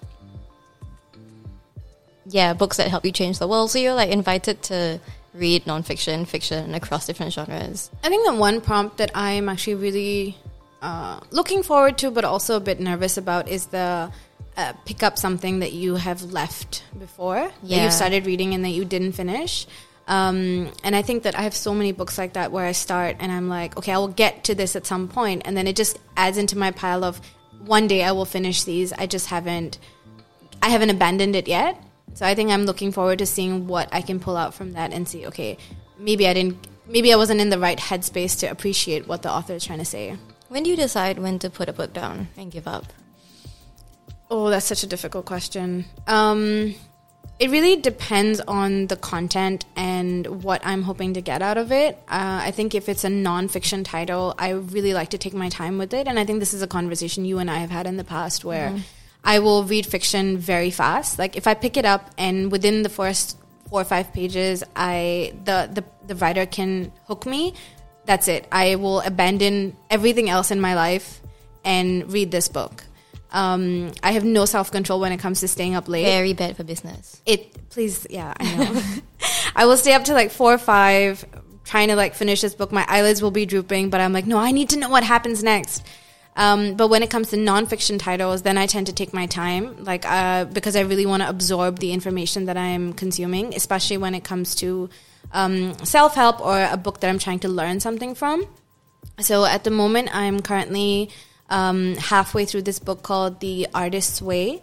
yeah, books that help you change the world. So you're like invited to read nonfiction, fiction across different genres. I think the one prompt that I'm actually really uh, looking forward to, but also a bit nervous about, is the uh, pick up something that you have left before that you started reading and that you didn't finish. Um, and I think that I have so many books like that where I start and I'm like, okay, I will get to this at some point, and then it just adds into my pile of one day I will finish these. I just haven't, I haven't abandoned it yet. So I think I'm looking forward to seeing what I can pull out from that and see, okay, maybe I didn't, maybe I wasn't in the right headspace to appreciate what the author is trying to say. When do you decide when to put a book down and give up? Oh, that's such a difficult question. Um, It really depends on the content and what I'm hoping to get out of it. Uh, I think if it's a nonfiction title, I really like to take my time with it. And I think this is a conversation you and I have had in the past where mm. I will read fiction very fast. Like if I pick it up and within the first four or five pages, I the, the, the writer can hook me, that's it. I will abandon everything else in my life and read this book. Um, I have no self control when it comes to staying up late. Very bad for business. It please, yeah, I know. I will stay up to like four or five, trying to like finish this book. My eyelids will be drooping, but I'm like, no, I need to know what happens next. Um, but when it comes to nonfiction titles, then I tend to take my time, like uh, because I really want to absorb the information that I'm consuming, especially when it comes to um, self help or a book that I'm trying to learn something from. So at the moment, I'm currently um, halfway through this book called The Artist's Way,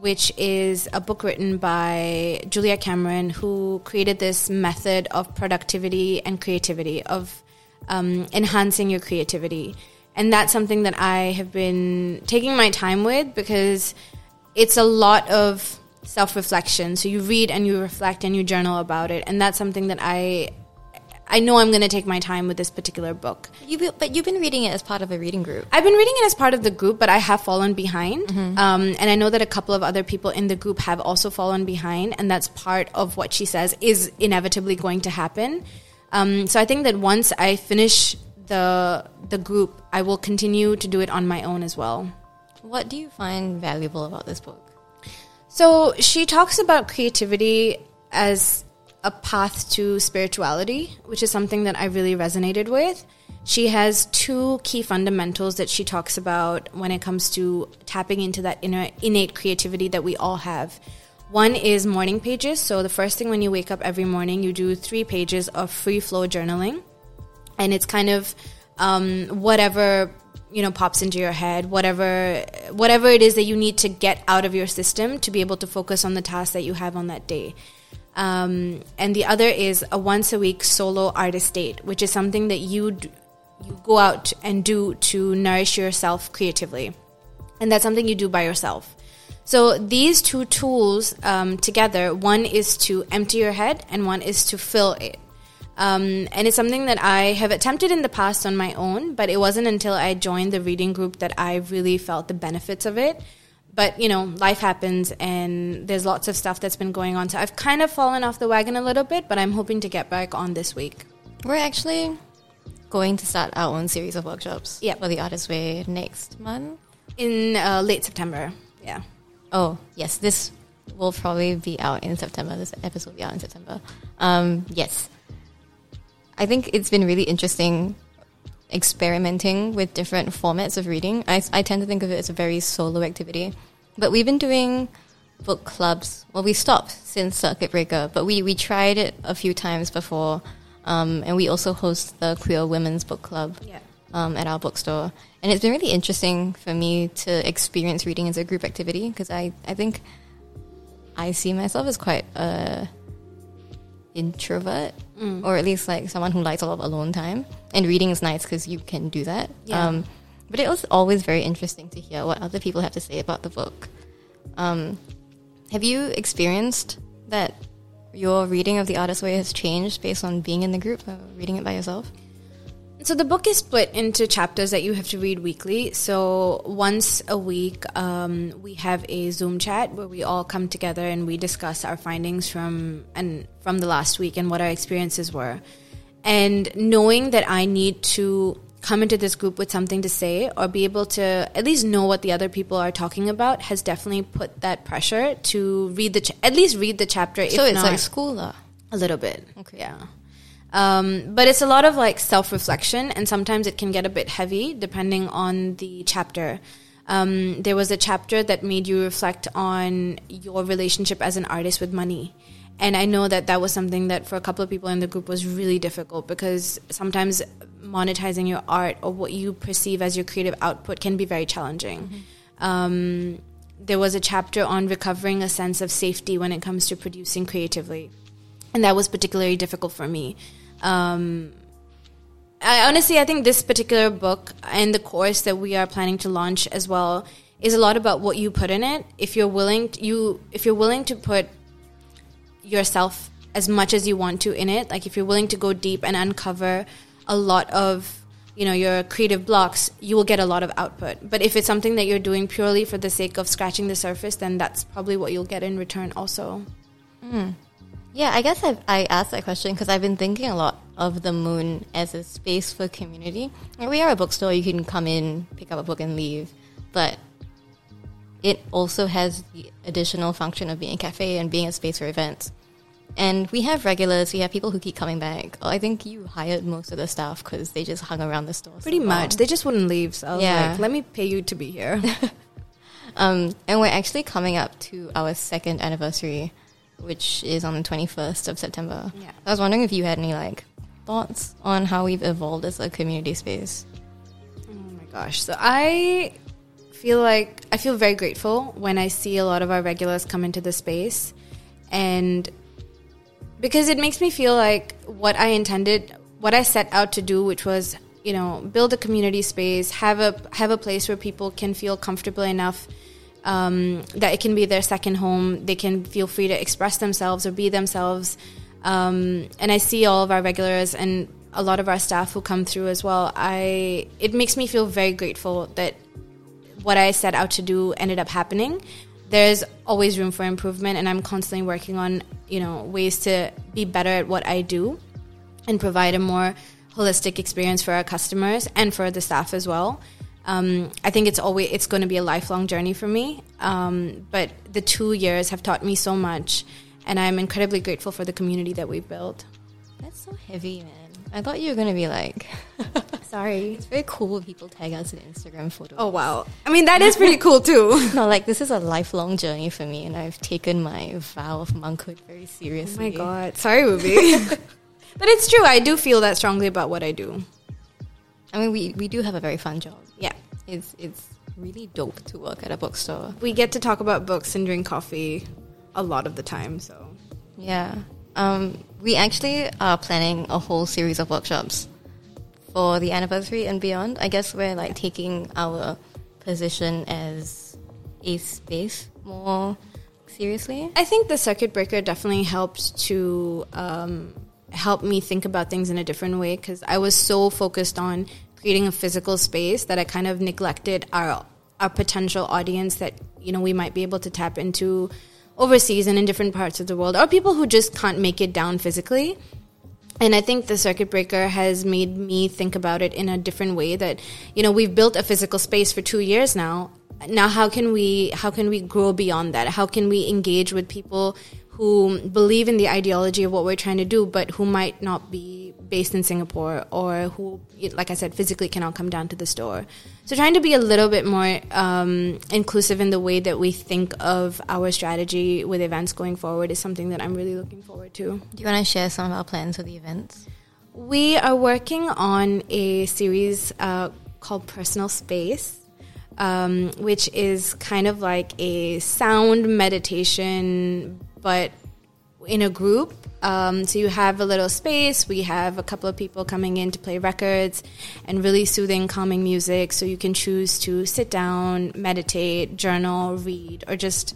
which is a book written by Julia Cameron, who created this method of productivity and creativity, of um, enhancing your creativity. And that's something that I have been taking my time with because it's a lot of self reflection. So you read and you reflect and you journal about it. And that's something that I I know I'm going to take my time with this particular book. You, but you've been reading it as part of a reading group. I've been reading it as part of the group, but I have fallen behind. Mm-hmm. Um, and I know that a couple of other people in the group have also fallen behind, and that's part of what she says is inevitably going to happen. Um, so I think that once I finish the the group, I will continue to do it on my own as well. What do you find valuable about this book? So she talks about creativity as a path to spirituality, which is something that I really resonated with. She has two key fundamentals that she talks about when it comes to tapping into that inner innate creativity that we all have. One is morning pages. So the first thing when you wake up every morning, you do three pages of free flow journaling, and it's kind of um, whatever you know pops into your head, whatever whatever it is that you need to get out of your system to be able to focus on the task that you have on that day. Um, and the other is a once a week solo artist date, which is something that you d- you go out and do to nourish yourself creatively, and that's something you do by yourself. So these two tools um, together, one is to empty your head, and one is to fill it. Um, and it's something that I have attempted in the past on my own, but it wasn't until I joined the reading group that I really felt the benefits of it. But you know life happens and there's lots of stuff that's been going on. So i've kind of fallen off the wagon a little bit but i'm hoping to get back on this week. We're actually going to start our own series of workshops yep. for the artist way next month. In uh, late september yeah. Oh yes this will probably be out in september. This episode will be out in september. Um, yes i think it's been really interesting experimenting with different formats of reading. I, I tend to think of it as a very solo activity. But we've been doing book clubs. Well, we stopped since Circuit Breaker, but we, we tried it a few times before. Um, and we also host the Queer Women's Book Club yeah. um, at our bookstore. And it's been really interesting for me to experience reading as a group activity because I, I think I see myself as quite a introvert mm. or at least like someone who likes a lot of alone time. And reading is nice because you can do that. Yeah. Um, but it was always very interesting to hear what other people have to say about the book. Um, have you experienced that your reading of The artist Way has changed based on being in the group or reading it by yourself? So the book is split into chapters that you have to read weekly. So once a week, um, we have a Zoom chat where we all come together and we discuss our findings from and from the last week and what our experiences were. And knowing that I need to come into this group with something to say or be able to at least know what the other people are talking about has definitely put that pressure to read the ch- at least read the chapter. So it's like school, though. A little bit. Okay. Yeah. Um, but it's a lot of like self reflection, and sometimes it can get a bit heavy depending on the chapter. Um, there was a chapter that made you reflect on your relationship as an artist with money. And I know that that was something that for a couple of people in the group was really difficult because sometimes monetizing your art or what you perceive as your creative output can be very challenging. Mm-hmm. Um, there was a chapter on recovering a sense of safety when it comes to producing creatively. And that was particularly difficult for me. Um, I honestly, I think this particular book and the course that we are planning to launch as well is a lot about what you put in it. If you're willing, to, you if you're willing to put yourself as much as you want to in it. Like if you're willing to go deep and uncover a lot of you know your creative blocks you will get a lot of output but if it's something that you're doing purely for the sake of scratching the surface then that's probably what you'll get in return also Yeah, I guess I've, I asked that question because I've been thinking a lot of the moon as a space for community. We are a bookstore; you can come in, pick up a book, and leave. But it also has the additional function of being a cafe and being a space for events. And we have regulars, we have people who keep coming back. I think you hired most of the staff because they just hung around the store. pretty long. much they just wouldn't leave so I was Yeah. like let me pay you to be here Um, and we're actually coming up to our second anniversary, which is on the 21st of September. Yeah. I was wondering if you had any like thoughts on how we've evolved as a community space. Oh my gosh. So I feel like I feel very grateful when I see a lot of our regulars come into the space and because it makes me feel like what I intended, what I set out to do, which was, you know, build a community space, have a have a place where people can feel comfortable enough um, that it can be their second home. They can feel free to express themselves or be themselves. Um, and I see all of our regulars and a lot of our staff who come through as well. I it makes me feel very grateful that what I set out to do ended up happening. There's always room for improvement, and I'm constantly working on you know ways to be better at what I do and provide a more holistic experience for our customers and for the staff as well. Um, I think it's always it's going to be a lifelong journey for me, um, but the two years have taught me so much, and I'm incredibly grateful for the community that we've built. That's so heavy, man. I thought you were gonna be like, Sorry. it's very cool when people tag us in Instagram photos. Oh wow! I mean that is pretty cool too. no, like this is a lifelong journey for me, and I've taken my vow of monkhood very Oh seriously. my god! Sorry, Ruby. but it's true. I do feel that strongly about what I do. I mean, we we do have a very fun job. Yeah, It's it's really dope to work at a bookstore. we get to talk about books and drink coffee a lot of the time. So Yeah. Um, we actually are planning a whole series of workshops for the anniversary and beyond. I guess we're like taking our position as a space more seriously. I think the circuit breaker definitely helped to um, help me think about things in a different way because I was so focused on creating a physical space that I kind of neglected our our potential audience that you know we might be able to tap into overseas and in different parts of the world or people who just can't make it down physically. And I think the circuit breaker has made me think about it in a different way that, you know, we've built a physical space for two years now. Now, how can we, how can we grow beyond that? How can we engage with people who believe in the ideology of what we're trying to do, but who might not be based in Singapore or who, like I said, physically cannot come down to the store? So trying to be a little bit more um, inclusive in the way that we think of our strategy with events going forward is something that I'm really looking forward to. Do you want to share some of our plans for the events? We are working on a series uh, called Personal Space, um, which is kind of like a sound meditation, but in a group. Um, so you have a little space. We have a couple of people coming in to play records and really soothing, calming music. So you can choose to sit down, meditate, journal, read, or just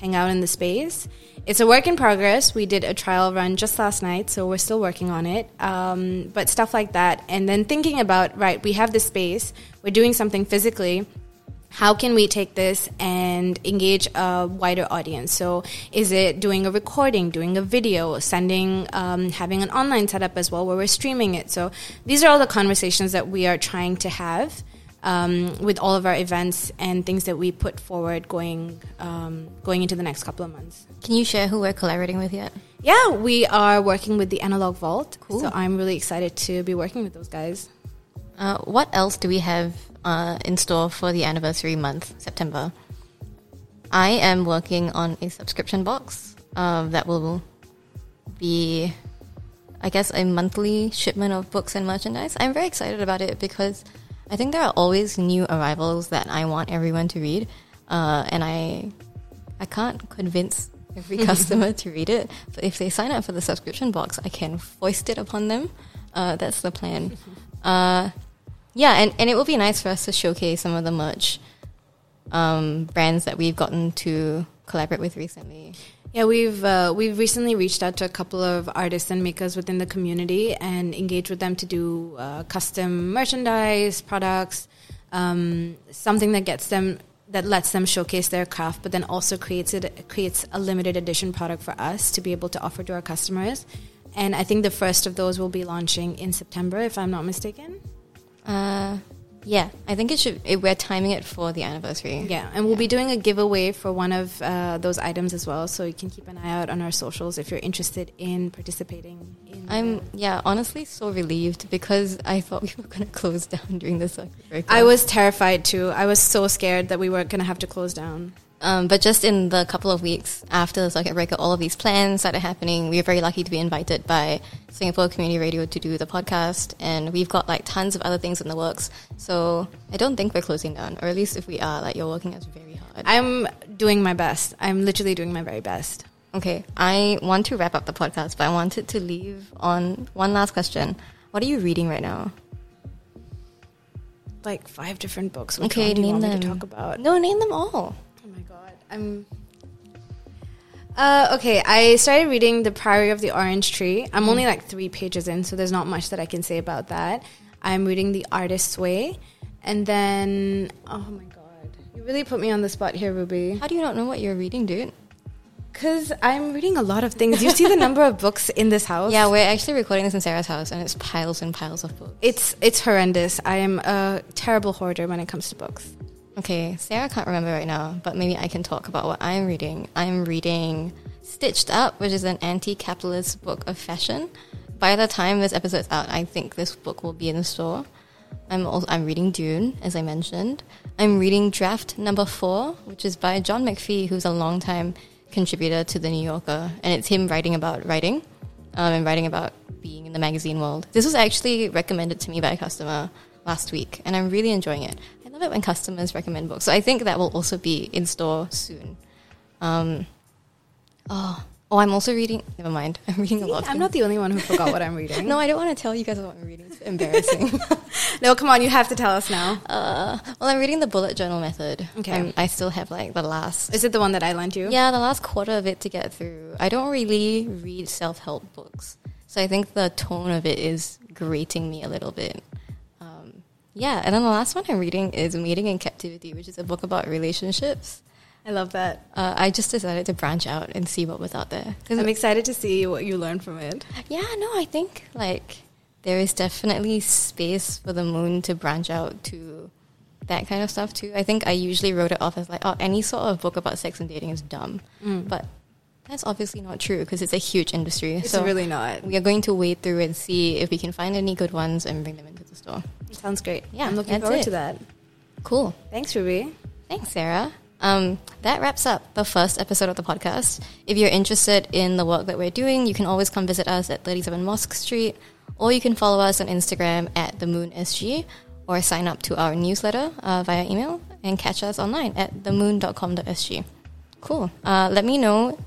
hang out in the space. It's a work in progress. We did a trial run just last night, so we're still working on it. Um, but stuff like that. And then thinking about, right, we have this space, we're doing something physically. How can we take this and engage a wider audience? So, is it doing a recording, doing a video, sending, um, having an online setup as well where we're streaming it? So, these are all the conversations that we are trying to have um, with all of our events and things that we put forward going um, going into the next couple of months. Can you share who we're collaborating with yet? Yeah, we are working with the Analog Vault. Cool. So I'm really excited to be working with those guys. Uh, what else do we have uh, in store for the anniversary month, September? I am working on a subscription box uh, that will be, I guess, a monthly shipment of books and merchandise. I'm very excited about it because I think there are always new arrivals that I want everyone to read, uh, and I, I can't convince every customer to read it. But if they sign up for the subscription box, I can foist it upon them. Uh, that's the plan. Uh, yeah, and, and it will be nice for us to showcase some of the merch um, brands that we've gotten to collaborate with recently. Yeah, we've uh, we've recently reached out to a couple of artists and makers within the community and engaged with them to do uh, custom merchandise, products, um, something that gets them that lets them showcase their craft, but then also creates it creates a limited edition product for us to be able to offer to our customers. And I think the first of those will be launching in September, if I'm not mistaken. Uh, yeah, I think it should. It, we're timing it for the anniversary. Yeah, and we'll be doing a giveaway for one of uh, those items as well. So you can keep an eye out on our socials if you're interested in participating. In I'm yeah, honestly so relieved because I thought we were going to close down during this. I was terrified too. I was so scared that we weren't going to have to close down. Um, but just in the couple of weeks after the circuit breaker, all of these plans started happening. We were very lucky to be invited by Singapore Community Radio to do the podcast, and we've got like tons of other things in the works. So I don't think we're closing down, or at least if we are, like you're working us very hard. I'm doing my best. I'm literally doing my very best. Okay, I want to wrap up the podcast, but I wanted to leave on one last question. What are you reading right now? Like five different books. Which okay, one do you name want me them. to talk about. No, name them all. Oh my god, I'm. Uh, okay, I started reading The Priory of the Orange Tree. I'm only like three pages in, so there's not much that I can say about that. I'm reading The Artist's Way, and then oh my god, you really put me on the spot here, Ruby. How do you not know what you're reading, dude? Because I'm reading a lot of things. You see the number of books in this house? Yeah, we're actually recording this in Sarah's house, and it's piles and piles of books. It's it's horrendous. I am a terrible hoarder when it comes to books. Okay, Sarah can't remember right now, but maybe I can talk about what I'm reading. I'm reading Stitched Up, which is an anti-capitalist book of fashion. By the time this episode's out, I think this book will be in the store. I'm also I'm reading Dune, as I mentioned. I'm reading Draft Number Four, which is by John McPhee, who's a longtime contributor to the New Yorker, and it's him writing about writing um, and writing about being in the magazine world. This was actually recommended to me by a customer last week, and I'm really enjoying it. I love it when customers recommend books. So I think that will also be in store soon. Um, oh, oh, I'm also reading. Never mind. I'm reading a lot. I'm not the only one who forgot what I'm reading. No, I don't want to tell you guys what I'm reading. It's embarrassing. no, come on, you have to tell us now. uh, well, I'm reading the bullet journal method. Okay. I'm, I still have like the last. Is it the one that I lent you? Yeah, the last quarter of it to get through. I don't really read self help books, so I think the tone of it is grating me a little bit. Yeah, and then the last one I'm reading is Mating in Captivity, which is a book about relationships. I love that. Uh, I just decided to branch out and see what was out there. I'm excited to see what you learn from it. Yeah, no, I think like there is definitely space for the moon to branch out to that kind of stuff too. I think I usually wrote it off as like, oh, any sort of book about sex and dating is dumb, but that's obviously not true because it's a huge industry. It's so really not. we are going to wade through and see if we can find any good ones and bring them into the store. Sounds great. Yeah, I'm looking forward it. to that. Cool. Thanks, Ruby. Thanks, Sarah. Um, that wraps up the first episode of the podcast. If you're interested in the work that we're doing, you can always come visit us at 37 Mosque Street, or you can follow us on Instagram at the Moon SG, or sign up to our newsletter uh, via email and catch us online at themoon.com.sg. Cool. Uh, let me know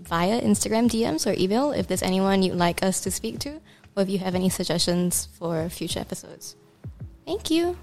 via Instagram DMs or email if there's anyone you'd like us to speak to, or if you have any suggestions for future episodes. Thank you.